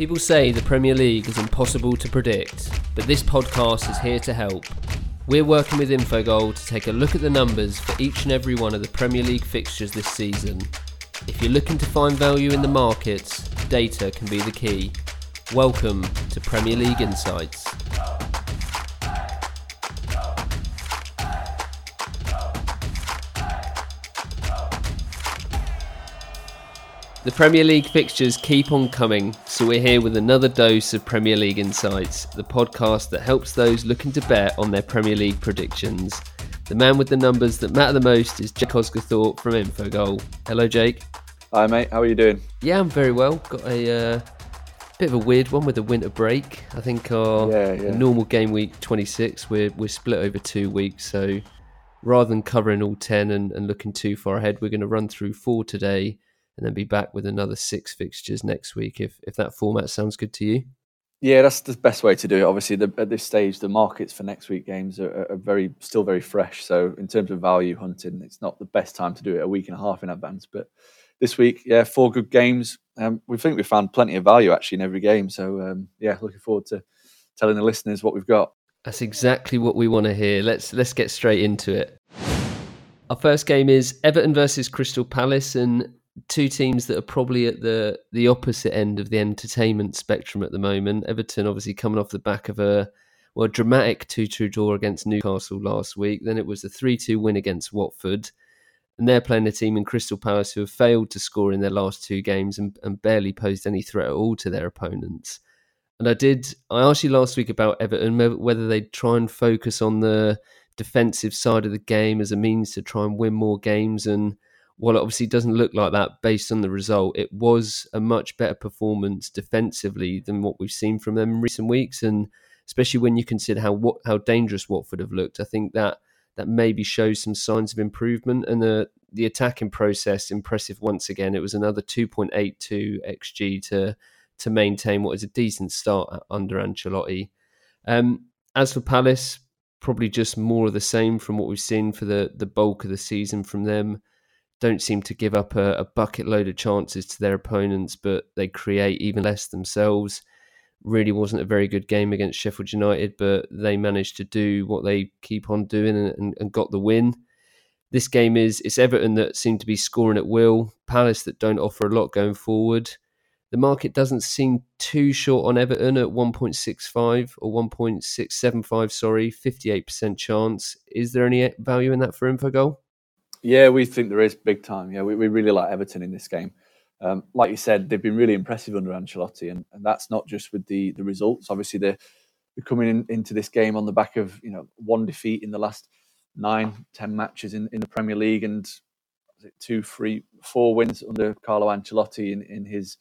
People say the Premier League is impossible to predict, but this podcast is here to help. We're working with Infogol to take a look at the numbers for each and every one of the Premier League fixtures this season. If you're looking to find value in the markets, data can be the key. Welcome to Premier League Insights. The Premier League fixtures keep on coming, so we're here with another dose of Premier League Insights, the podcast that helps those looking to bet on their Premier League predictions. The man with the numbers that matter the most is Jake Osgathorpe from Infogol. Hello, Jake. Hi, mate. How are you doing? Yeah, I'm very well. Got a uh, bit of a weird one with a winter break. I think our Yeah, yeah. normal game week 26, we're, we're split over two weeks, so rather than covering all 10 and, and looking too far ahead, we're going to run through four today and then be back with another six fixtures next week if, if that format sounds good to you. Yeah, that's the best way to do it. Obviously, the, at this stage, the markets for next week games are, are very still very fresh. So, in terms of value hunting, it's not the best time to do it a week and a half in advance. But this week, yeah, four good games. Um, we think we found plenty of value actually in every game. So, um, yeah, looking forward to telling the listeners what we've got. That's exactly what we want to hear. Let's let's get straight into it. Our first game is Everton versus Crystal Palace, and two teams that are probably at the the opposite end of the entertainment spectrum at the moment. Everton obviously coming off the back of a well dramatic two two draw against Newcastle last week. Then it was a three two win against Watford. And they're playing a team in Crystal Palace who have failed to score in their last two games and, and barely posed any threat at all to their opponents. And I did. I asked you last week about Everton whether they'd try and focus on the defensive side of the game as a means to try and win more games. And while it obviously doesn't look like that based on the result, it was a much better performance defensively than what we've seen from them in recent weeks. And especially when you consider how what how dangerous Watford have looked, I think that that maybe shows some signs of improvement. And the the attacking process impressive once again. It was another two point eight two xg to to maintain what is a decent start under Ancelotti. Um, as for Palace, probably just more of the same from what we've seen for the the bulk of the season from them. Don't seem to give up a, a bucket load of chances to their opponents, but they create even less themselves. Really wasn't a very good game against Sheffield United, but they managed to do what they keep on doing and, and, and got the win. This game is it's Everton that seem to be scoring at will, Palace that don't offer a lot going forward. The market doesn't seem too short on Everton at 1.65 or 1.675, sorry, 58% chance. Is there any value in that for Infogol? Yeah, we think there is big time. Yeah, we, we really like Everton in this game. Um, like you said, they've been really impressive under Ancelotti, and, and that's not just with the the results. Obviously, they're, they're coming in, into this game on the back of you know one defeat in the last nine, ten matches in, in the Premier League, and two, three, four wins under Carlo Ancelotti in, in his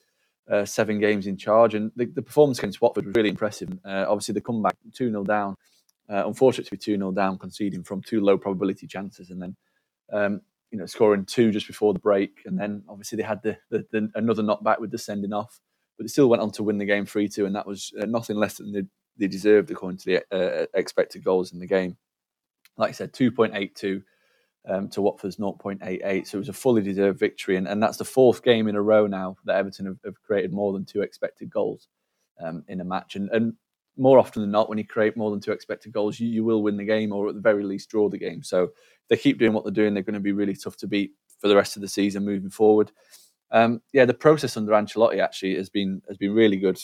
uh, seven games in charge. And the, the performance against Watford was really impressive. Uh, obviously, the comeback 2 0 down. Uh, unfortunate to be 2 0 down, conceding from two low probability chances and then, um, you know, scoring two just before the break. And then obviously they had the, the, the another knockback with the sending off. But they still went on to win the game 3 2, and that was uh, nothing less than they, they deserved according to the uh, expected goals in the game. Like I said, 2.82 um, to Watford's 0.88. So it was a fully deserved victory. And, and that's the fourth game in a row now that Everton have, have created more than two expected goals um, in a match. And, and more often than not, when you create more than two expected goals, you, you will win the game or at the very least draw the game. So if they keep doing what they're doing, they're going to be really tough to beat for the rest of the season moving forward. Um, yeah, the process under Ancelotti actually has been has been really good.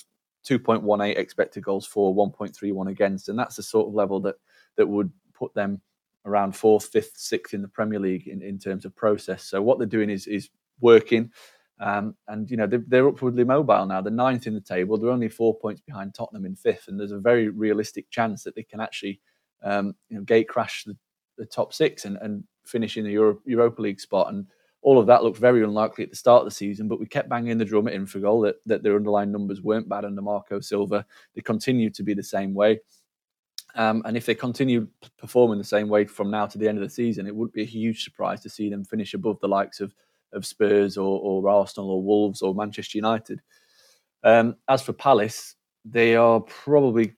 2.18 expected goals for, 1.31 against, and that's the sort of level that that would put them around fourth, fifth, sixth in the Premier League in, in terms of process. So what they're doing is is working. Um, and you know they're, they're, upwardly mobile now. They're ninth in the table. They're only four points behind Tottenham in fifth, and there's a very realistic chance that they can actually, um, you know, gate crash the, the top six and, and finish in the Euro, Europa League spot. And all of that looked very unlikely at the start of the season, but we kept banging the drum at Infogol that that their underlying numbers weren't bad under Marco Silva. They continued to be the same way. Um, and if they continue performing the same way from now to the end of the season, it wouldn't be a huge surprise to see them finish above the likes of, of Spurs or, or Arsenal or Wolves or Manchester United. Um, as for Palace, they are probably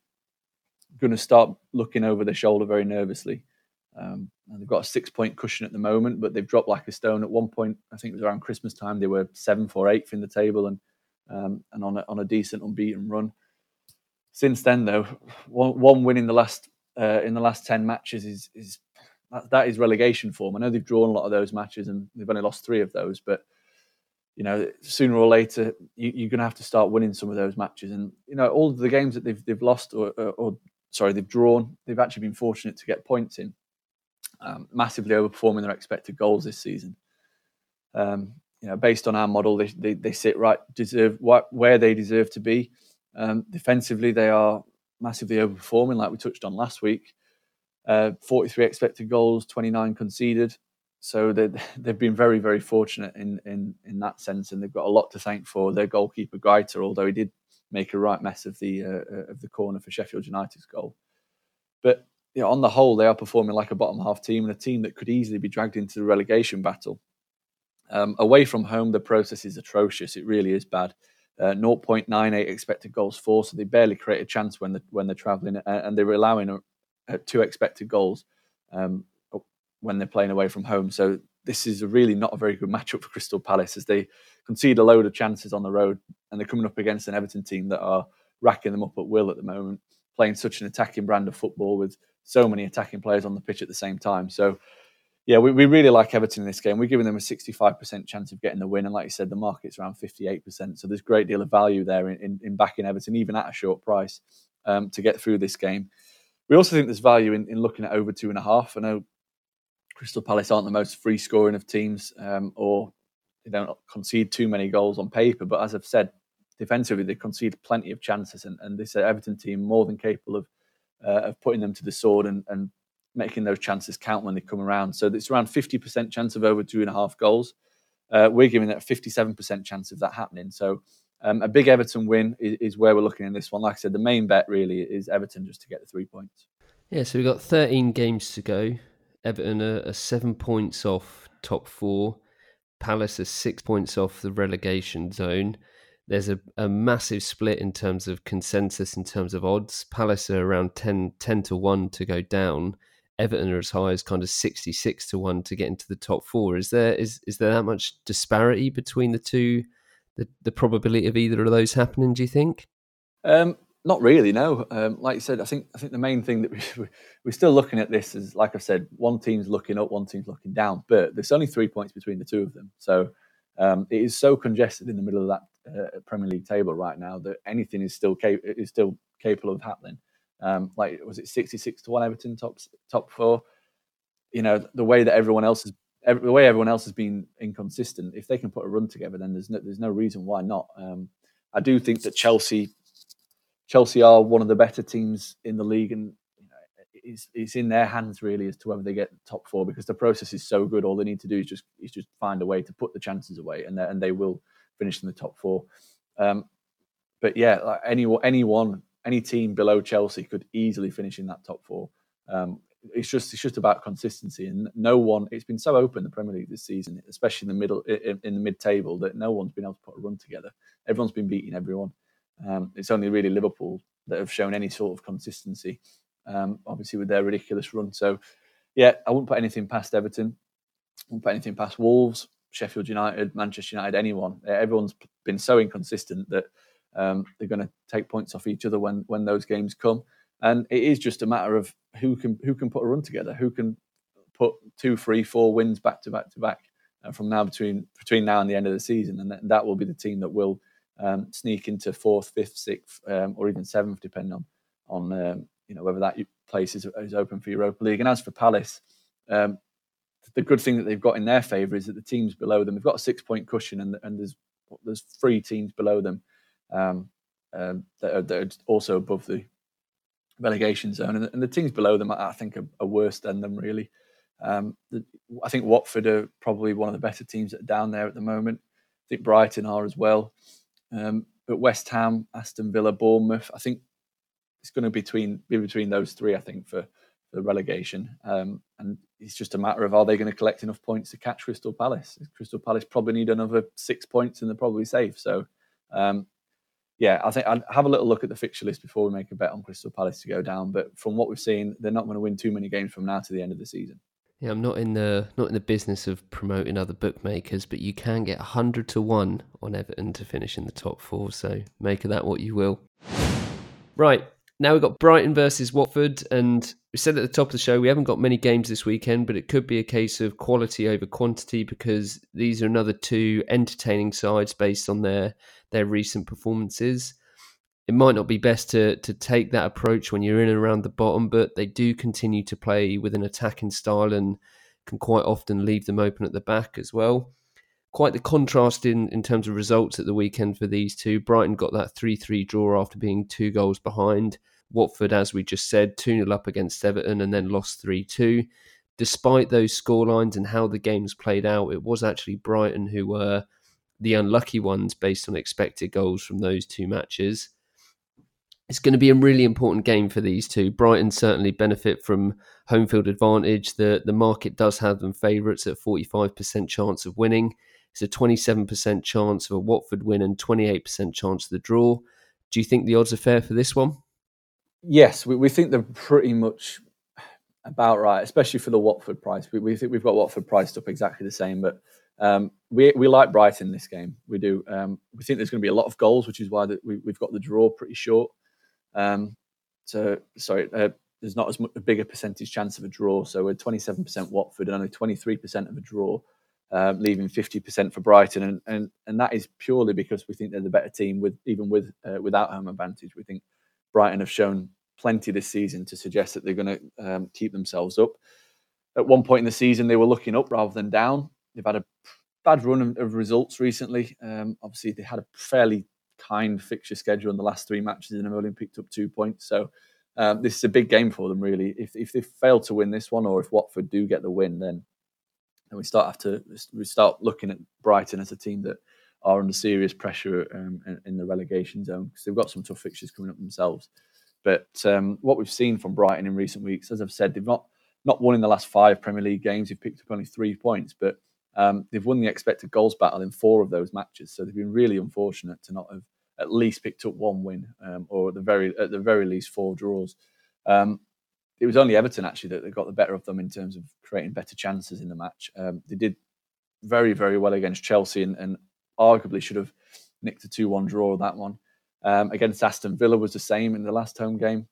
going to start looking over their shoulder very nervously. Um, they've got a six point cushion at the moment, but they've dropped like a stone. At one point, I think it was around Christmas time, they were seventh or eighth in the table. And um, and on a, on a decent unbeaten run. Since then, though, one, one win in the last uh, in the last ten matches is is that, that is relegation form. I know they've drawn a lot of those matches and they've only lost three of those, but you know, sooner or later you, are going to have to start winning some of those matches. And you know, all of the games that they've they've lost or, or, or sorry they've drawn, they've actually been fortunate to get points in, um, massively overperforming their expected goals this season. Um, you know, based on our model, they, they, they sit right deserve what, where they deserve to be. Um, defensively, they are massively overperforming, like we touched on last week. Uh, 43 expected goals, 29 conceded. So they, they've been very, very fortunate in, in, in that sense, and they've got a lot to thank for their goalkeeper Guaita, although he did make a right mess of the uh, uh, of the corner for Sheffield United's goal. But you know, on the whole, they are performing like a bottom half team and a team that could easily be dragged into the relegation battle. Um, away from home, the process is atrocious. It really is bad. Uh, 0.98 expected goals for, so they barely create a chance when, the, when they're travelling, and they're allowing a, a two expected goals um, when they're playing away from home. So this is really not a very good matchup for Crystal Palace as they concede a load of chances on the road, and they're coming up against an Everton team that are racking them up at will at the moment, playing such an attacking brand of football with so many attacking players on the pitch at the same time. So yeah, we, we really like Everton in this game. We're giving them a 65% chance of getting the win. And like you said, the market's around 58%. So there's a great deal of value there in, in, in backing Everton, even at a short price, um, to get through this game. We also think there's value in, in looking at over two and a half. I know Crystal Palace aren't the most free scoring of teams um, or they don't concede too many goals on paper. But as I've said, defensively, they concede plenty of chances. And, and this Everton team more than capable of, uh, of putting them to the sword and, and making those chances count when they come around. So it's around 50% chance of over two and a half goals. Uh, we're giving it a 57% chance of that happening. So um, a big Everton win is, is, where we're looking in this one. Like I said, the main bet really is Everton just to get the three points. Yeah, so we've got 13 games to go. Everton are, are seven points off top four. Palace are six points off the relegation zone. There's a, a massive split in terms of consensus, in terms of odds. Palace are around 10, 10 to 1 to go down Everton are as high as kind of sixty six to one to get into the top four. Is there is is there that much disparity between the two? The the probability of either of those happening? Do you think? Um, not really. No. Um, like you said, I think I think the main thing that we, we're still looking at this is like I said, one team's looking up, one team's looking down, but there's only three points between the two of them. So um, it is so congested in the middle of that uh, Premier League table right now that anything is still cap- is still capable of happening. Um, like was it sixty six to one Everton top top four? You know the way that everyone else is every, the way everyone else has been inconsistent. If they can put a run together, then there's no, there's no reason why not. Um, I do think that Chelsea Chelsea are one of the better teams in the league, and you know, it's, it's in their hands really as to whether they get top four because the process is so good. All they need to do is just is just find a way to put the chances away, and and they will finish in the top four. Um, but yeah, like any anyone any team below Chelsea could easily finish in that top four. Um, it's just it's just about consistency, and no one. It's been so open the Premier League this season, especially in the middle in, in the mid table, that no one's been able to put a run together. Everyone's been beating everyone. Um, it's only really Liverpool that have shown any sort of consistency. Um, obviously, with their ridiculous run. So, yeah, I wouldn't put anything past Everton. I wouldn't put anything past Wolves, Sheffield United, Manchester United, anyone. Everyone's been so inconsistent that um, they're going to take points off each other when when those games come, and it is just a matter of who can who can put a run together, who can put two, three, four wins back to back to back uh, from now between between now and the end of the season, and that, will be the team that will um, sneak into fourth, fifth, sixth, um, or even seventh, depending on on um, you know whether that place is, is open for Europa League. And as for Palace, um, the good thing that they've got in their favour is that the teams below them, they've got a six point cushion, and, and there's there's three teams below them um, um, that, are, that, are, also above the relegation zone, and, and the teams below them, I think, are, are worse than them. Really, um, the, I think Watford are probably one of the better teams that are down there at the moment. I think Brighton are as well, um, but West Ham, Aston Villa, Bournemouth, I think it's going to be between be between those three. I think for the relegation, um, and it's just a matter of are they going to collect enough points to catch Crystal Palace? Crystal Palace probably need another six points, and they're probably safe. So um, yeah, I think I'd have a little look at the fixture list before we make a bet on Crystal Palace to go down. But from what we've seen, they're not going to win too many games from now to the end of the season. Yeah, I'm not in the not in the business of promoting other bookmakers, but you can get hundred to one on Everton to finish in the top four. So make of that what you will. Right now we've got Brighton versus Watford, and we said at the top of the show we haven't got many games this weekend, but it could be a case of quality over quantity because these are another two entertaining sides based on their their recent performances it might not be best to to take that approach when you're in and around the bottom, but they do continue to play with an attacking style and can quite often leave them open at the back as well. Quite the contrast in, in terms of results at the weekend for these two. Brighton got that 3 3 draw after being two goals behind. Watford, as we just said, 2 0 up against Everton and then lost 3 2. Despite those scorelines and how the games played out, it was actually Brighton who were the unlucky ones based on expected goals from those two matches it's going to be a really important game for these two. Brighton certainly benefit from home field advantage. The the market does have them favourites at 45% chance of winning. It's a 27% chance of a Watford win and 28% chance of the draw. Do you think the odds are fair for this one? Yes, we, we think they're pretty much about right, especially for the Watford price. We, we think we've got Watford priced up exactly the same, but um, we we like Brighton this game. We do. Um, we think there's going to be a lot of goals, which is why the, we, we've got the draw pretty short. Um, so sorry, uh, there's not as much, a bigger percentage chance of a draw. So we're 27% Watford and only 23% of a draw, um, leaving 50% for Brighton, and, and and that is purely because we think they're the better team with even with uh, without home advantage. We think Brighton have shown plenty this season to suggest that they're going to um, keep themselves up. At one point in the season, they were looking up rather than down. They've had a bad run of results recently. Um, obviously, they had a fairly kind fixture schedule in the last three matches and have only picked up two points. So um, this is a big game for them, really. If if they fail to win this one, or if Watford do get the win, then then we start have to we start looking at Brighton as a team that are under serious pressure um, in, in, the relegation zone because they've got some tough fixtures coming up themselves. But um, what we've seen from Brighton in recent weeks, as I've said, they've not not won in the last five Premier League games. They've picked up only three points, but um, they've won the expected goals battle in four of those matches. So they've been really unfortunate to not have at least picked up one win, um, or at the very at the very least four draws. Um, it was only Everton actually that, got the better of them in terms of creating better chances in the match. Um, they did very very well against Chelsea, and, and arguably should have nicked a two-one draw that one. Um, against Aston Villa was the same in the last home game.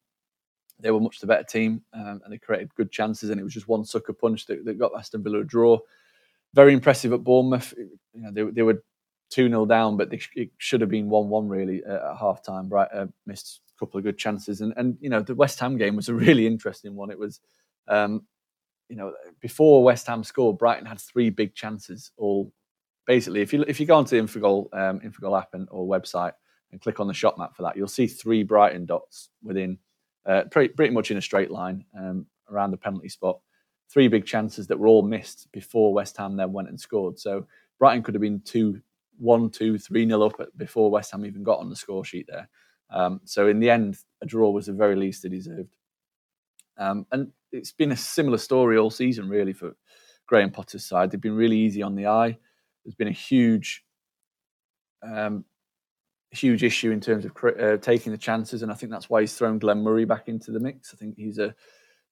They were much the better team, um, and they created good chances, and it was just one sucker punch that, that got Aston Villa a draw very impressive at Bournemouth. You know, they, they were 2 0 down, but they, it should have been 1 1 really at half time. Bright uh, missed a couple of good chances. And, and, you know, the West Ham game was a really interesting one. It was, um, you know, before West Ham scored, Brighton had three big chances. All basically, if you if you go onto the Infogol, um, Infogol app and, or website and click on the shot map for that, you'll see three Brighton dots within uh, pretty, pretty much in a straight line um, around the penalty spot. Three big chances that were all missed before West Ham then went and scored. So Brighton could have been two one, two, three nil up before West Ham even got on the score sheet there. Um, so in the end, a draw was the very least they deserved. Um, and it's been a similar story all season, really, for Graham Potter's side. They've been really easy on the eye. There's been a huge, um, huge issue in terms of uh, taking the chances, and I think that's why he's thrown Glenn Murray back into the mix. I think he's a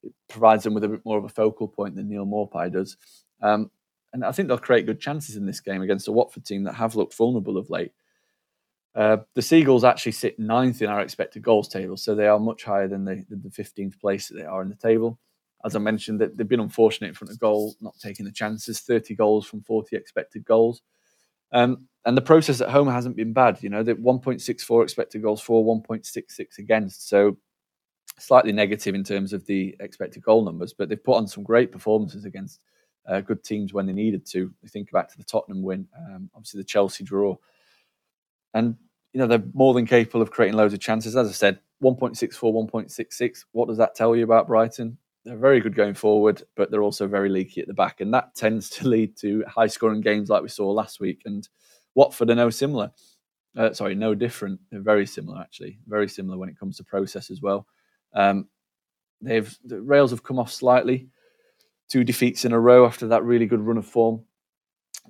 it provides them with a bit more of a focal point than Neal Maupay does. Um, and I think they'll create good chances in this game against a Watford team that have looked vulnerable of late. Uh, the Seagulls actually sit ninth in our expected goals table, so they are much higher than the, the 15th place that they are in the table. As I mentioned, that they've been unfortunate in front of goal, not taking the chances. 30 goals from 40 expected goals, um, and the process at home hasn't been bad. You know, the 1.64 expected goals for, 1.66 against, so slightly negative in terms of the expected goal numbers, but they've put on some great performances against uh, good teams when they needed to. Think back to the Tottenham win, um, obviously the Chelsea draw, and you know they're more than capable of creating loads of chances. As I said, 1.64, 1.66. What does that tell you about Brighton? They're very good going forward, but they're also very leaky at the back, and that tends to lead to high-scoring games like we saw last week. And Watford are no similar. Uh, sorry, no different. They're very similar, actually. Very similar when it comes to process as well. Um, they've the rails have come off slightly two defeats in a row after that really good run of form.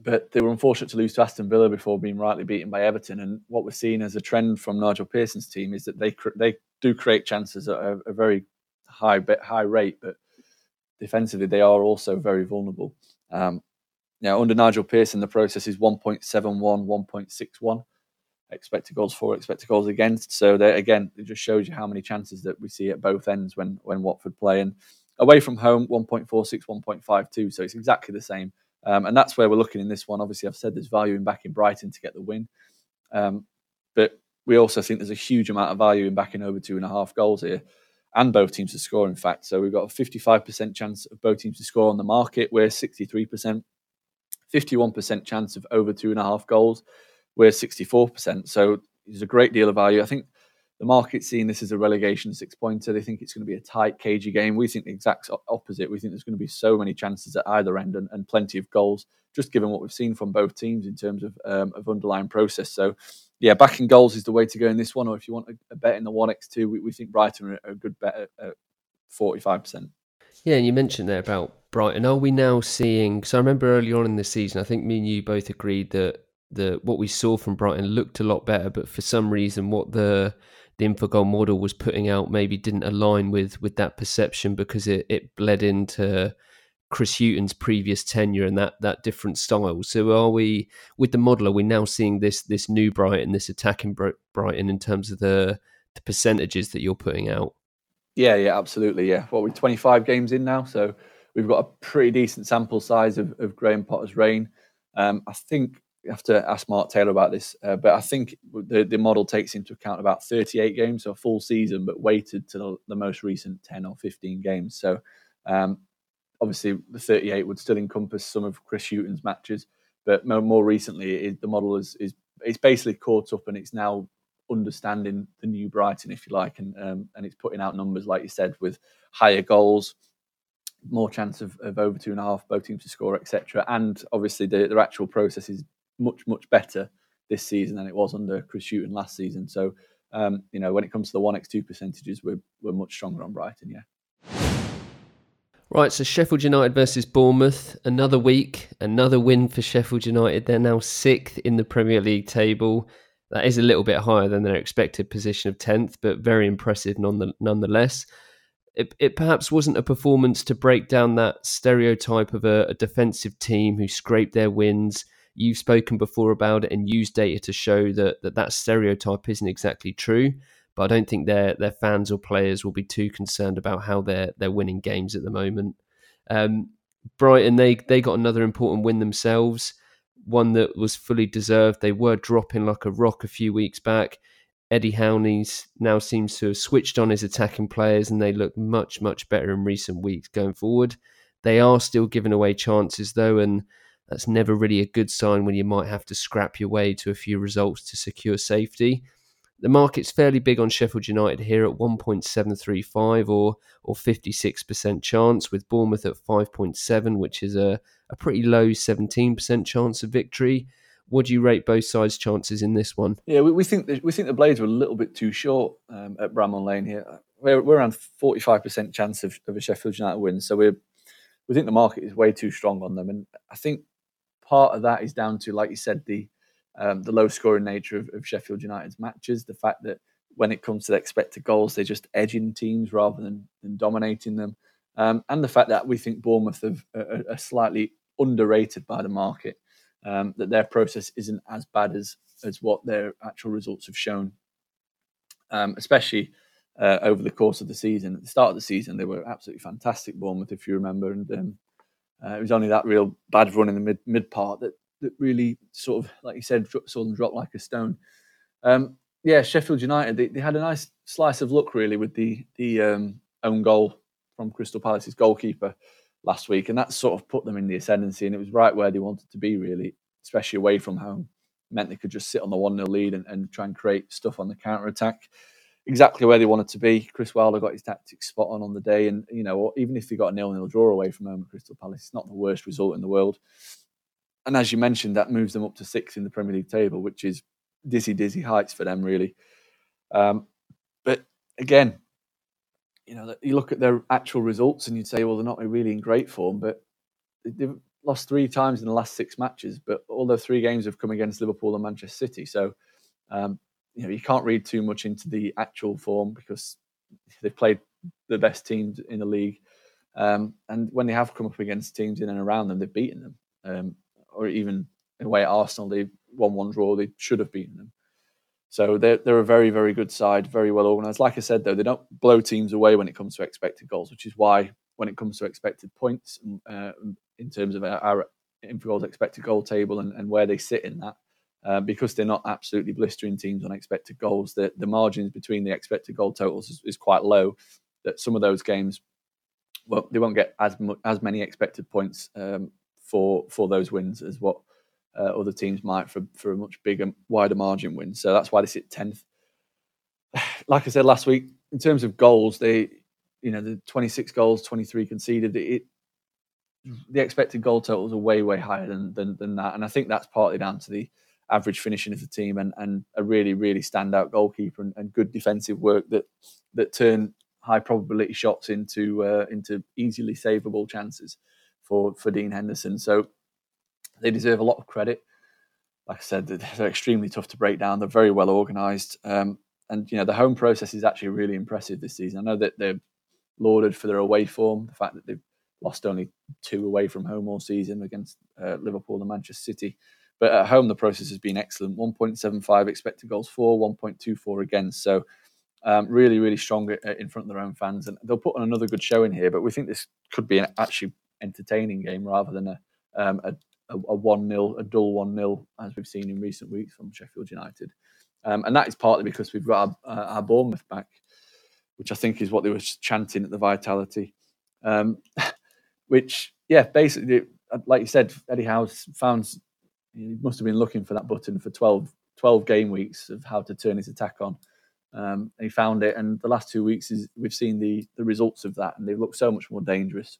But they were unfortunate to lose to Aston Villa before being rightly beaten by Everton. And what we're seeing as a trend from Nigel Pearson's team is that they they do create chances at a, a very high high rate, but defensively they are also very vulnerable. Um, now, under Nigel Pearson, the process is 1.71, 1.61 expected goals for, expected goals against. So they, again, it just shows you how many chances that we see at both ends when when Watford play. And away from home, 1.46, 1.52. So it's exactly the same. Um, and that's where we're looking in this one. Obviously, I've said there's value in backing Brighton to get the win. Um, but we also think there's a huge amount of value in backing over two and a half goals here and both teams to score, in fact. So we've got a 55% chance of both teams to score on the market. We're 63%. 51% chance of over two and a half goals. We're 64%. So there's a great deal of value. I think the market's seeing this as a relegation six pointer. They think it's going to be a tight, cagey game. We think the exact opposite. We think there's going to be so many chances at either end and, and plenty of goals, just given what we've seen from both teams in terms of um, of underlying process. So, yeah, backing goals is the way to go in this one. Or if you want a, a bet in the 1x2, we, we think Brighton are a good bet at 45%. Yeah, and you mentioned there about Brighton. Are we now seeing? So I remember early on in the season, I think me and you both agreed that the what we saw from Brighton looked a lot better, but for some reason, what the the Infogol model was putting out maybe didn't align with with that perception because it, it bled into Chris Hughton's previous tenure and that that different style. So are we with the model? Are we now seeing this this new Brighton, this attacking Brighton in terms of the the percentages that you're putting out? Yeah, yeah, absolutely. Yeah, well, we're 25 games in now, so we've got a pretty decent sample size of, of Graham Potter's reign. Um, I think have to ask Mark Taylor about this, uh, but I think the, the model takes into account about 38 games, so a full season, but weighted to the, the most recent 10 or 15 games. So um, obviously, the 38 would still encompass some of Chris Hughton's matches, but more, more recently, it, the model is, is it's basically caught up and it's now understanding the new Brighton, if you like, and um, and it's putting out numbers like you said with higher goals, more chance of, of over two and a half, both teams to score, etc. And obviously, the, their actual process is much much better this season than it was under Chris Hughton last season. So, um, you know, when it comes to the one x two percentages, we're we're much stronger on Brighton. Yeah. Right, so Sheffield United versus Bournemouth. Another week, another win for Sheffield United. They're now sixth in the Premier League table. That is a little bit higher than their expected position of 10th, but very impressive nonetheless. It, it, perhaps wasn't a performance to break down that stereotype of a, a defensive team who scrape their wins. You've spoken before about it and used data to show that that, that stereotype isn't exactly true. But I don't think their their fans or players will be too concerned about how they're they're winning games at the moment. Um, Brighton they they got another important win themselves one that was fully deserved. They were dropping like a rock a few weeks back. Eddie Howney's now seems to have switched on his attacking players and they look much, much better in recent weeks going forward. They are still giving away chances though, and that's never really a good sign when you might have to scrap your way to a few results to secure safety. The market's fairly big on Sheffield United here at 1.735 or or 56% chance, with Bournemouth at 5.7, which is a, a pretty low 17% chance of victory. What do you rate both sides' chances in this one? Yeah, we, we think the, we think the Blades are a little bit too short um, at Bramall Lane here. We're, we're around 45% chance of, of a Sheffield United win, so we're we think the market is way too strong on them, and I think part of that is down to, like you said, the um, the low scoring nature of, of, Sheffield United's matches, the fact that when it comes to the expected goals, they're just edging teams rather than, than dominating them, um, and the fact that we think Bournemouth have, are, are slightly underrated by the market, um, that their process isn't as bad as as what their actual results have shown, um, especially. Uh, over the course of the season, at the start of the season, they were absolutely fantastic. Bournemouth, if you remember, and um, uh, it was only that real bad run in the mid mid part that that really sort of, like you said, saw them drop like a stone. Um, yeah, Sheffield United, they, they, had a nice slice of luck really with the the um, own goal from Crystal Palace's goalkeeper last week, and that sort of put them in the ascendancy, and it was right where they wanted to be really, especially away from home. Meant they could just sit on the one 0 lead and, and try and create stuff on the counter attack. Exactly where they wanted to be. Chris Wilder got his tactics spot on on the day, and you know even if they got a nil nil draw away from home at Crystal Palace, it's not the worst result in the world and as you mentioned, that moves them up to sixth in the Premier League table, which is dizzy, dizzy heights for them, really. Um, but again, you know, you look at their actual results and you'd say, well, they're not really in great form, but they've lost three times in the last six matches, but all their three games have come against Liverpool and Manchester City. So, um, you know, you can't read too much into the actual form because they've played the best teams in the league Um, and when they have come up against teams in and around them, they've beaten them. Um, or even in a way at Arsenal, they won one draw. They should have beaten them. So they're, they're a very, very good side, very well organised. Like I said, though, they don't blow teams away when it comes to expected goals, which is why when it comes to expected points uh, in terms of our, our Infogol's expected goal table and, and where they sit in that, uh, because they're not absolutely blistering teams on expected goals, the, the margins between the expected goal totals is, is quite low. That some of those games, well, they won't get as much, as many expected points um, for for those wins as what uh, other teams might for, for a much bigger, wider margin win. So that's why they sit 10th. Like I said last week, in terms of goals, they, you know, the 26 goals, 23 conceded, it, the expected goal totals are way, way higher than, than, than that. And I think that's partly down to the average finishing of the team and, and a really, really standout goalkeeper and, and good defensive work that, that turn high probability shots into, uh, into easily savable chances for, for Dean Henderson. So they deserve a lot of credit. Like I said, they're extremely tough to break down. They're very well organised, um, and you know the home process is actually really impressive this season. I know that they're lauded for their away form, the fact that they've lost only two away from home all season against uh, Liverpool and Manchester City. But at home, the process has been excellent. 1.75 expected goals for, 1.24 against. So um, really, really strong in front of their own fans. And they'll put on another good show in here. But we think this could be an actually entertaining game rather than a, um, a a, a one 0 a dull one 0 as we've seen in recent weeks from Sheffield United, um, and that is partly because we've got our, uh, our, Bournemouth back, which I think is what they were chanting at the Vitality, um, which yeah, basically, uh, like you said, Eddie Howe's found he must have been looking for that button for 12, 12 game weeks of how to turn his attack on. Um, he found it, and the last two weeks is we've seen the the results of that, and they've looked so much more dangerous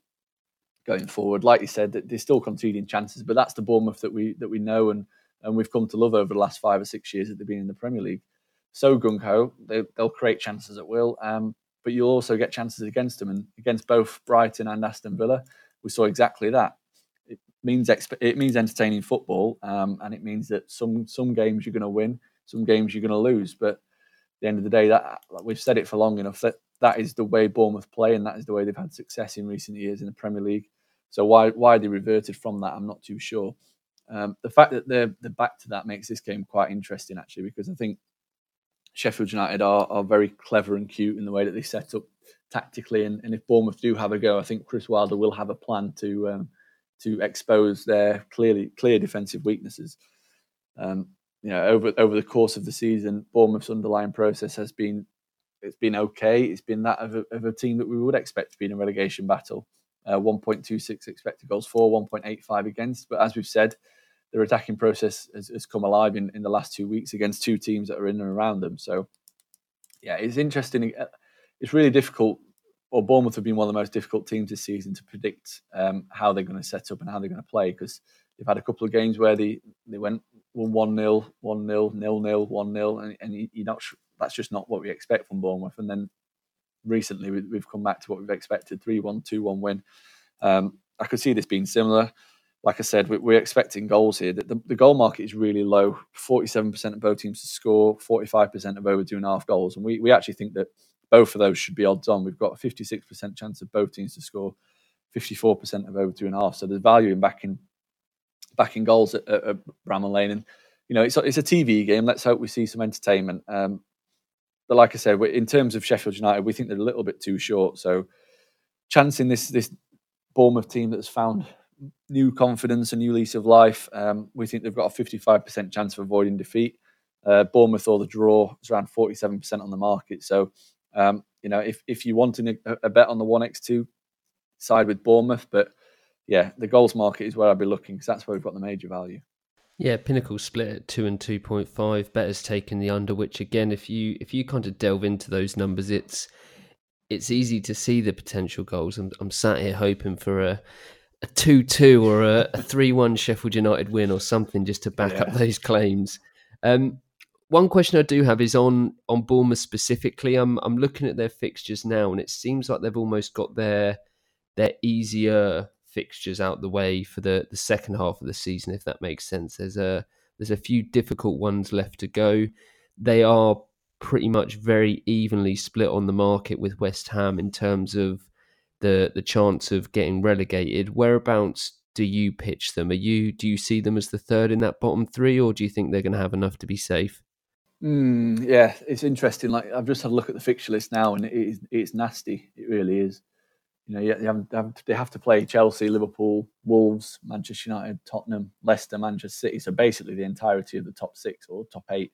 going forward. Like you said, that they're still conceding chances, but that's the Bournemouth that we that we know and and we've come to love over the last five or six years that they've been in the Premier League. So gung ho, they, will create chances at will, um, but you'll also get chances against them, and against both Brighton and Aston Villa, we saw exactly that. Means exp- it means entertaining football, um, and it means that some some games you're going to win, some games you're going to lose, but. At the end of the day, that like we've said it for long enough that that is the way Bournemouth play, and that is the way they've had success in recent years in the Premier League. So why why they reverted from that, I'm not too sure. Um, the fact that they're, they're back to that makes this game quite interesting, actually, because I think Sheffield United are, are very clever and cute in the way that they set up tactically. And, and if Bournemouth do have a go, I think Chris Wilder will have a plan to um, to expose their clearly clear defensive weaknesses. Um, you know, over over the course of the season, Bournemouth's underlying process has been it's been okay. It's been that of a, of a team that we would expect to be in a relegation battle uh, 1.26 expected goals for, 1.85 against. But as we've said, their attacking process has, has, come alive in, in the last two weeks against two teams that are in and around them. So, yeah, it's interesting. It's really difficult. Or Bournemouth have been one of the most difficult teams this season to predict um, how they're going to set up and how they're going to play because they've had a couple of games where they, they went 1 0, 1 0, 0 0, 1 0, and, and you're not that's just not what we expect from Bournemouth. And then recently we, have come back to what we've expected 3 1, 2 1 win. Um, I could see this being similar. Like I said, we're expecting goals here. The, the goal market is really low 47% of both teams to score, 45% of over two and a half goals. And we, we actually think that both of those should be odds on. We've got a 56% chance of both teams to score, 54% of over two and a half. So there's value in backing backing goals at, at, at Bramall Lane. And, you know, it's, it's a TV game. Let's hope we see some entertainment. Um, but like I said, in terms of Sheffield United, we think they're a little bit too short. So, chancing this this Bournemouth team that's found new confidence, a new lease of life, um, we think they've got a fifty-five percent chance of avoiding defeat. Uh, Bournemouth or the draw is around forty-seven percent on the market. So, um, you know, if if you want a, a bet on the one x two, side with Bournemouth. But yeah, the goals market is where I'd be looking because that's where we've got the major value. Yeah, Pinnacle split at two and two point five. Better's taken the under, which again, if you if you kind of delve into those numbers, it's it's easy to see the potential goals. I'm I'm sat here hoping for a a two two or a, a three one Sheffield United win or something just to back yeah. up those claims. Um, one question I do have is on on Bournemouth specifically. I'm I'm looking at their fixtures now, and it seems like they've almost got their their easier fixtures out the way for the, the second half of the season, if that makes sense. There's a there's a few difficult ones left to go. They are pretty much very evenly split on the market with West Ham in terms of the the chance of getting relegated. Whereabouts do you pitch them? Are you do you see them as the third in that bottom three, or do you think they're going to have enough to be safe? Mm, yeah, it's interesting. Like I've just had a look at the fixture list now, and it is it's nasty. It really is. You know, you have, they have to play Chelsea, Liverpool, Wolves, Manchester United, Tottenham, Leicester, Manchester City. So basically, the entirety of the top six or top eight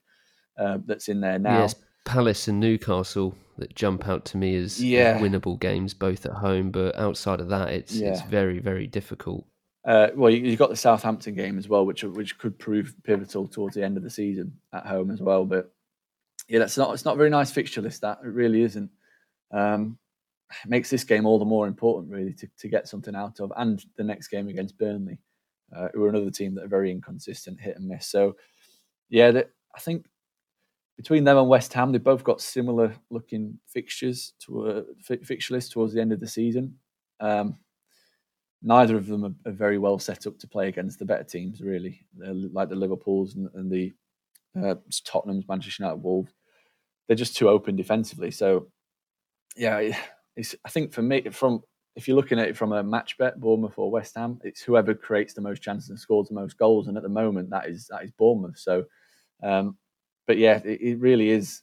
uh, that's in there now. Yes, Palace and Newcastle that jump out to me as yeah. winnable games, both at home. But outside of that, it's yeah. it's very very difficult. Uh, well, you, have got the Southampton game as well, which which could prove pivotal towards the end of the season at home as well. But yeah, that's not it's not a very nice fixture list. That it really isn't. Um, it makes this game all the more important, really, to, to get something out of. And the next game against Burnley, uh, who are another team that are very inconsistent, hit and miss. So yeah, that, I think between them and West Ham, they've both got similar looking fixtures to a fixture list towards the end of the season. Um, neither of them are, are, very well set up to play against the better teams, really, They're like the Liverpools and, and the uh, Tottenham's, Manchester United, Wolves. They're just too open defensively. So, yeah, it's, I think for me, from if you're looking at it from a match bet, Bournemouth or West Ham, it's whoever creates the most chances and scores the most goals. And at the moment, that is that is Bournemouth. So, um, but yeah, it, it really is.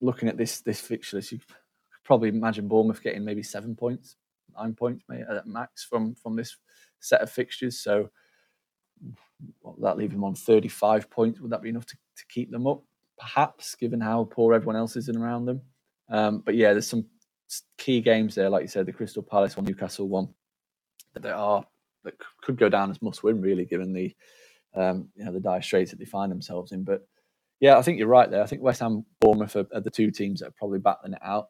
Looking at this this fixture list, you could probably imagine Bournemouth getting maybe seven points nine points maybe at max from from this set of fixtures. So what that leave them on 35 points? Would that be enough to, to keep them up? Perhaps, given how poor everyone else is in around them. Um, but yeah, there's some key games there, like you said, the Crystal Palace one, Newcastle one, that are that could go down as must win, really, given the um, you know the dire straits that they find themselves in. But yeah, I think you're right there. I think West Ham, Bournemouth are, are the two teams that are probably battling it out.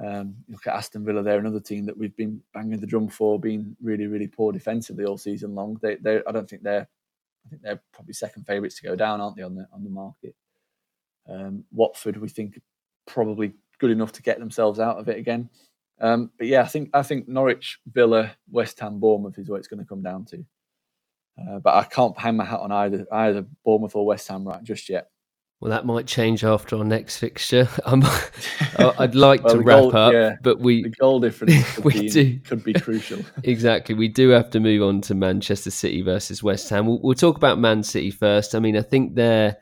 Um, look at Aston Villa; they're another team that we've been banging the drum for, being really, really poor defensively all season long. They, they, I don't think they're, I think they're probably second favourites to go down, aren't they, on the on the market? Um, Watford, we think probably good enough to get themselves out of it again. Um, but yeah, I think I think Norwich, Villa, West Ham, Bournemouth is what it's going to come down to. Uh, but I can't hang my hat on either either Bournemouth or West Ham right just yet. Well, that might change after our next fixture. Um, I'd like well, to wrap goal, up, yeah, but we the goal difference could, we be, do. could be crucial. exactly, we do have to move on to Manchester City versus West Ham. We'll, we'll, talk about Man City first. I mean, I think their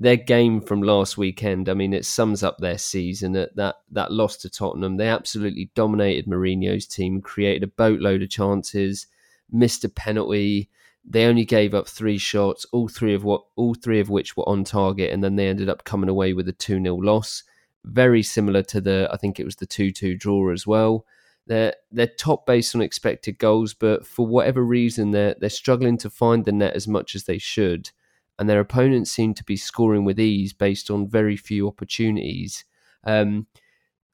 their game from last weekend. I mean, it sums up their season. That that that loss to Tottenham, they absolutely dominated Mourinho's team, created a boatload of chances, missed a penalty they only gave up three shots, all three of what all three of which were on target, and then they ended up coming away with a 2 0 loss. Very similar to the I think it was the 2 2 draw as well. They're they're top based on expected goals, but for whatever reason they're they're struggling to find the net as much as they should. And their opponents seem to be scoring with ease based on very few opportunities. Um,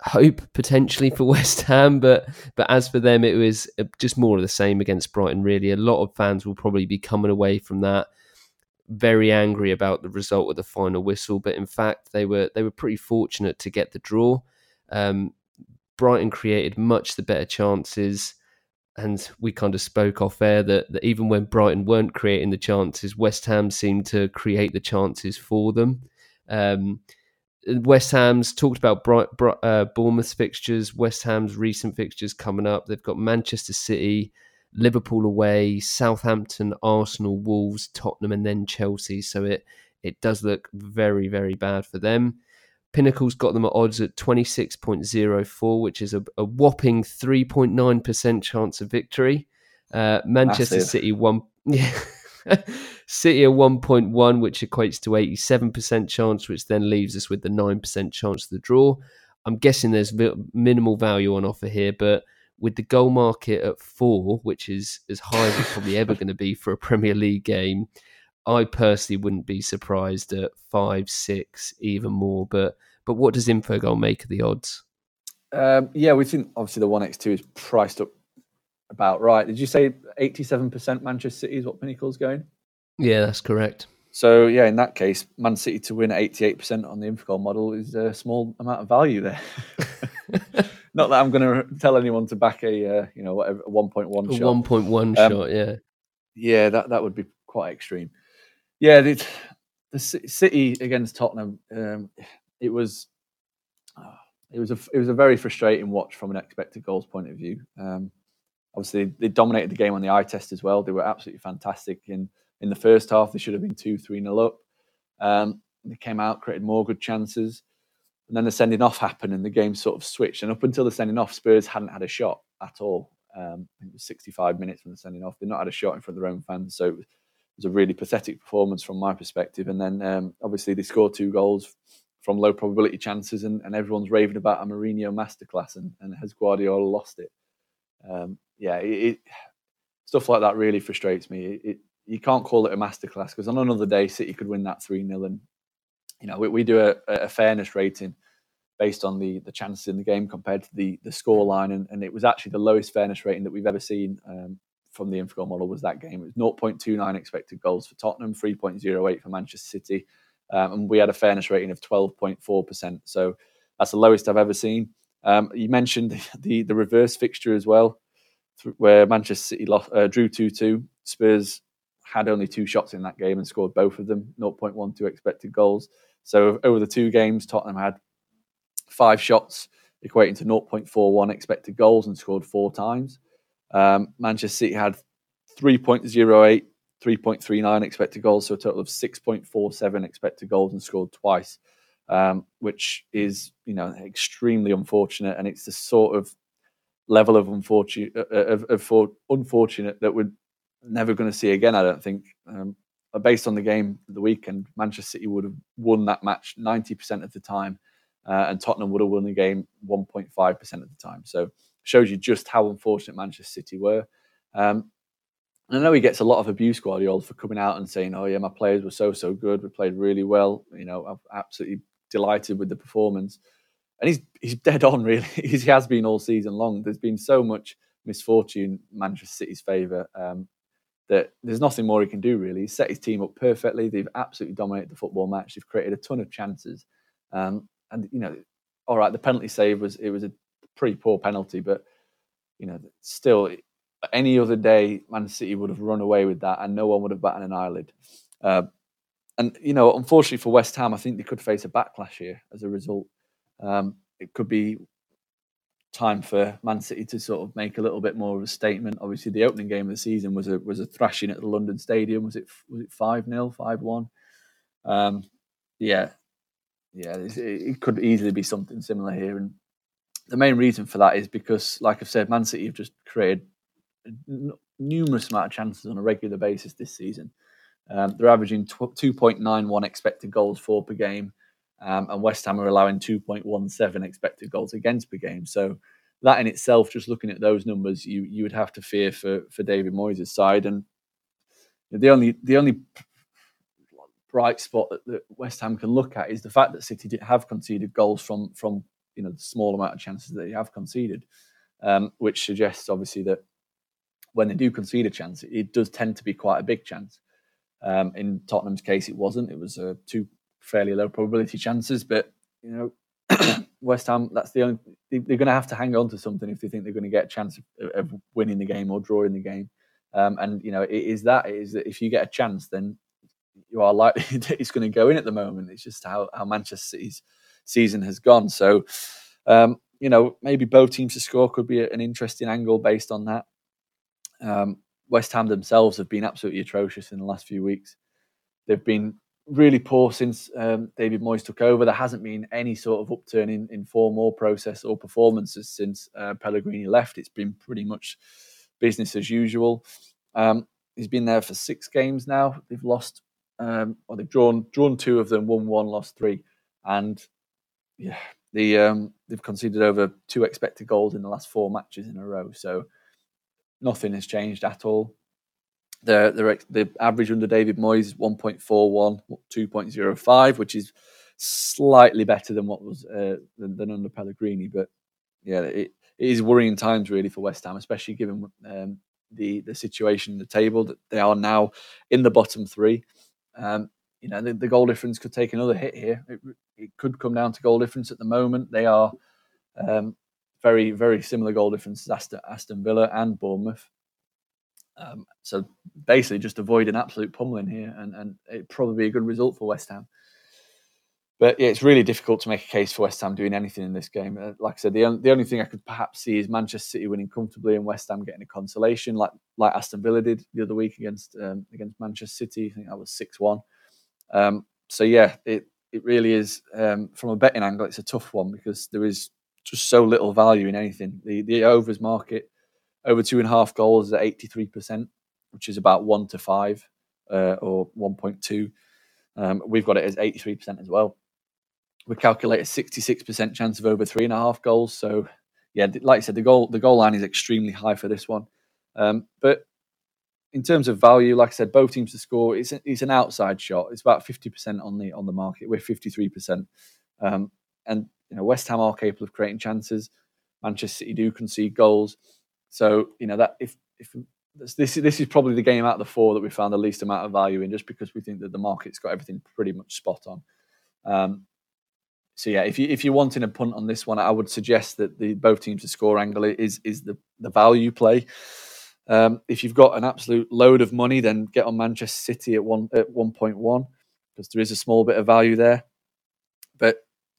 hope potentially for West Ham, but but as for them, it was uh, just more of the same against Brighton. Really, a lot of fans will probably be coming away from that very angry about the result of the final whistle. But in fact, they were they were pretty fortunate to get the draw. Um, Brighton created much the better chances. And we kind of spoke off air that, that even when Brighton weren't creating the chances, West Ham seemed to create the chances for them. Um, West Ham's talked about Bright, uh, Bournemouth's fixtures, West Ham's recent fixtures coming up. They've got Manchester City, Liverpool away, Southampton, Arsenal, Wolves, Tottenham, and then Chelsea. So it it does look very very bad for them. Pinnacle's got them at odds at 26.04, which is a, a whopping 3.9% chance of victory. Uh, Manchester Massive. City, one. Yeah. City are 1.1, which equates to 87% chance, which then leaves us with the 9% chance of the draw. I'm guessing there's minimal value on offer here, but with the goal market at four, which is as high as it's probably ever going to be for a Premier League game, I personally wouldn't be surprised at five, six, even more. But but what does Infogol make of the odds? Um, yeah, we think obviously the one x two is priced up about right. Did you say eighty-seven percent Manchester City is what Pinnacle's going? Yeah, that's correct. So yeah, in that case, Man City to win eighty-eight percent on the Infogol model is a small amount of value there. Not that I'm going to tell anyone to back a uh, you know whatever one point one shot. One point one um, shot, yeah. Yeah, that that would be quite extreme. Yeah, the, the City against Tottenham, um, it was. It was a it was a very frustrating watch from an expected goals point of view. Um, obviously, they dominated the game on the eye test as well. They were absolutely fantastic in in the first half. They should have been two three nil up. Um, they came out, created more good chances, and then the sending off happened, and the game sort of switched. And up until the sending off, Spurs hadn't had a shot at all. Um, it was 65 minutes from the sending off. They'd not had a shot in front of their own fans, so it was, a really pathetic performance from my perspective. And then um, obviously they scored two goals from low probability chances, and, and everyone's raving about a Mourinho masterclass, and, and has Guardiola lost it? Um, yeah, it, it, stuff like that really frustrates me. It, you can't call it a masterclass because on another day, City could win that three 0 and you know we, we do a, a, fairness rating based on the the chances in the game compared to the the score line, and, and it was actually the lowest fairness rating that we've ever seen um, from the Infogol model. Was that game? It was 0.29 expected goals for Tottenham, 3.08 for Manchester City, um, and we had a fairness rating of 12.4%. So that's the lowest I've ever seen. Um, you mentioned the, the, the reverse fixture as well, where Manchester City lost, uh, drew 2 2. Spurs had only two shots in that game and scored both of them, 0.12 expected goals. So over the two games, Tottenham had five shots, equating to 0.41 expected goals and scored four times. Um, Manchester City had 3.08 3.39 expected goals, so a total of 6.47 expected goals and scored twice, um, which is you know extremely unfortunate, and it's the sort of level of unfortunate uh, of, of, unfortunate that we're never going to see again. I don't think. Um, based on the game the weekend, Manchester City would have won that match 90% of the time, uh, and Tottenham would have won the game 1.5% of the time. So shows you just how unfortunate Manchester City were. Um, and I know he gets a lot of abuse, Guardiola, for coming out and saying, "Oh yeah, my players were so so good. We played really well. You know, I'm absolutely delighted with the performance." And he's he's dead on, really. he has been all season long. There's been so much misfortune Manchester City's favour um, that there's nothing more he can do. Really, he's set his team up perfectly. They've absolutely dominated the football match. They've created a ton of chances, um, and you know, all right, the penalty save was it was a pretty poor penalty, but you know, still any other day, Man City would have run away with that, and no one would have batted an eyelid. Uh, and you know, unfortunately for West Ham, I think they could face a backlash here as a result. Um, it could be time for Man City to sort of make a little bit more of a statement. Obviously, the opening game of the season was a was a thrashing at the London Stadium. Was it was it five 0 five one? Um, yeah, yeah, it, it, could easily be something similar here. And the main reason for that is because, like I've said, Man City have just created numerous amount of chances on a regular basis this season. Um, they're averaging 2.91 expected goals for per game, um, and West Ham are allowing 2.17 expected goals against per game. So that in itself, just looking at those numbers, you you would have to fear for for David Moyes' side. And the only the only bright spot that, that West Ham can look at is the fact that City have conceded goals from from you know the small amount of chances that they have conceded, um, which suggests obviously that when they do concede a chance, it does tend to be quite a big chance. Um, in Tottenham's case, it wasn't. It was uh, two fairly low probability chances, but you know, West Ham. That's the only. They, are going to have to hang on to something if they think they're going to get a chance of, of winning the game or drawing the game. Um, and you know, it is that it is that if you get a chance, then you are likely that it's going to go in at the moment. It's just how how Manchester City's season has gone. So, um, you know, maybe both teams to score could be an interesting angle based on that. Um, West Ham themselves have been absolutely atrocious in the last few weeks. They've been really poor since um, David Moyes took over. There hasn't been any sort of upturn in, in form or process or performances since uh, Pellegrini left. It's been pretty much business as usual. Um, he's been there for six games now. They've lost, um, or they've drawn drawn two of them, won one, lost three, and yeah, the um, they've conceded over two expected goals in the last four matches in a row. So nothing has changed at all. The, the, the average under David Moyes is 1.41, 2.05, which is slightly better than what was uh, than, than, under Pellegrini. But yeah, it, it is worrying times really for West Ham, especially given um, the the situation in the table that they are now in the bottom three. Um, you know, the, the, goal difference could take another hit here. It, it, could come down to goal difference at the moment. They are um, very, very similar goal differences Aston, Aston Villa and Bournemouth. Um, so basically, just avoid an absolute pummeling here, and, and it'd probably be a good result for West Ham. but yeah, it's really difficult to make a case for West Ham doing anything in this game. Uh, like I said, the, the only thing I could perhaps see is Manchester City winning comfortably and West Ham getting a consolation, like like Aston Villa did the other week against um, against Manchester City. I think that was six one. Um, so yeah, it it really is um, from a betting angle, it's a tough one because there is just so little value in anything. The the overs market over two and a half goals is at eighty three percent, which is about one to five uh, or one point two. Um, we've got it as eighty three percent as well we calculate a 66% chance of over three and a half goals. So, yeah, like I said, the goal the goal line is extremely high for this one. Um, but in terms of value, like I said, both teams to score, it's, a, it's an outside shot. It's about 50% on the on the market. We're 53%. Um, and you know, West Ham are capable of creating chances. Manchester City do concede goals. So, you know, that if if this this is probably the game out of the four that we found the least amount of value in, just because we think that the market's got everything pretty much spot on. Um, so yeah, if you if you're wanting a punt on this one, I would suggest that the both teams to score angle is is the the value play. Um, if you've got an absolute load of money, then get on Manchester City at one at one point one because there is a small bit of value there. But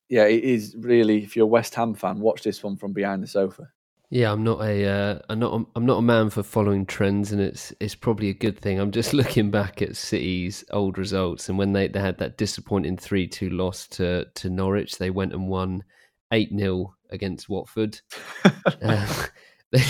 yeah, it is really if you're a West Ham fan, watch this one from behind the sofa. Yeah, I'm not a, uh, I'm not, a, I'm not a man for following trends, and it's, it's probably a good thing. I'm just looking back at City's old results, and when they, they had that disappointing three two loss to to Norwich, they went and won eight 0 against Watford. uh,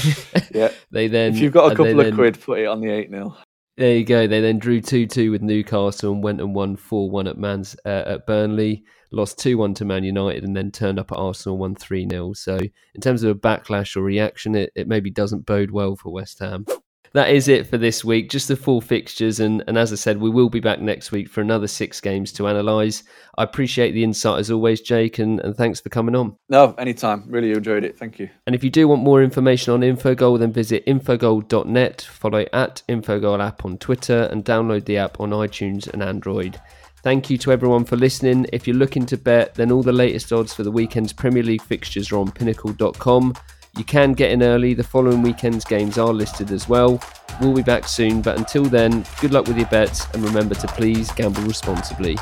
yeah, they then if you've got a couple of then, quid, put it on the eight 0 There you go. They then drew two two with Newcastle and went and won four one at Man's uh, at Burnley lost 2 1 to Man United, and then turned up at Arsenal 1 3 0. So, in terms of a backlash or reaction, it, it maybe doesn't bode well for West Ham. That is it for this week, just the full fixtures. And, and as I said, we will be back next week for another six games to analyse. I appreciate the insight as always, Jake, and, and thanks for coming on. No, anytime. Really enjoyed it. Thank you. And if you do want more information on Infogol, then visit infogol.net, follow at Infogol app on Twitter, and download the app on iTunes and Android. Thank you to everyone for listening. If you're looking to bet, then all the latest odds for the weekend's Premier League fixtures are on pinnacle.com. You can get in early, the following weekend's games are listed as well. We'll be back soon, but until then, good luck with your bets and remember to please gamble responsibly.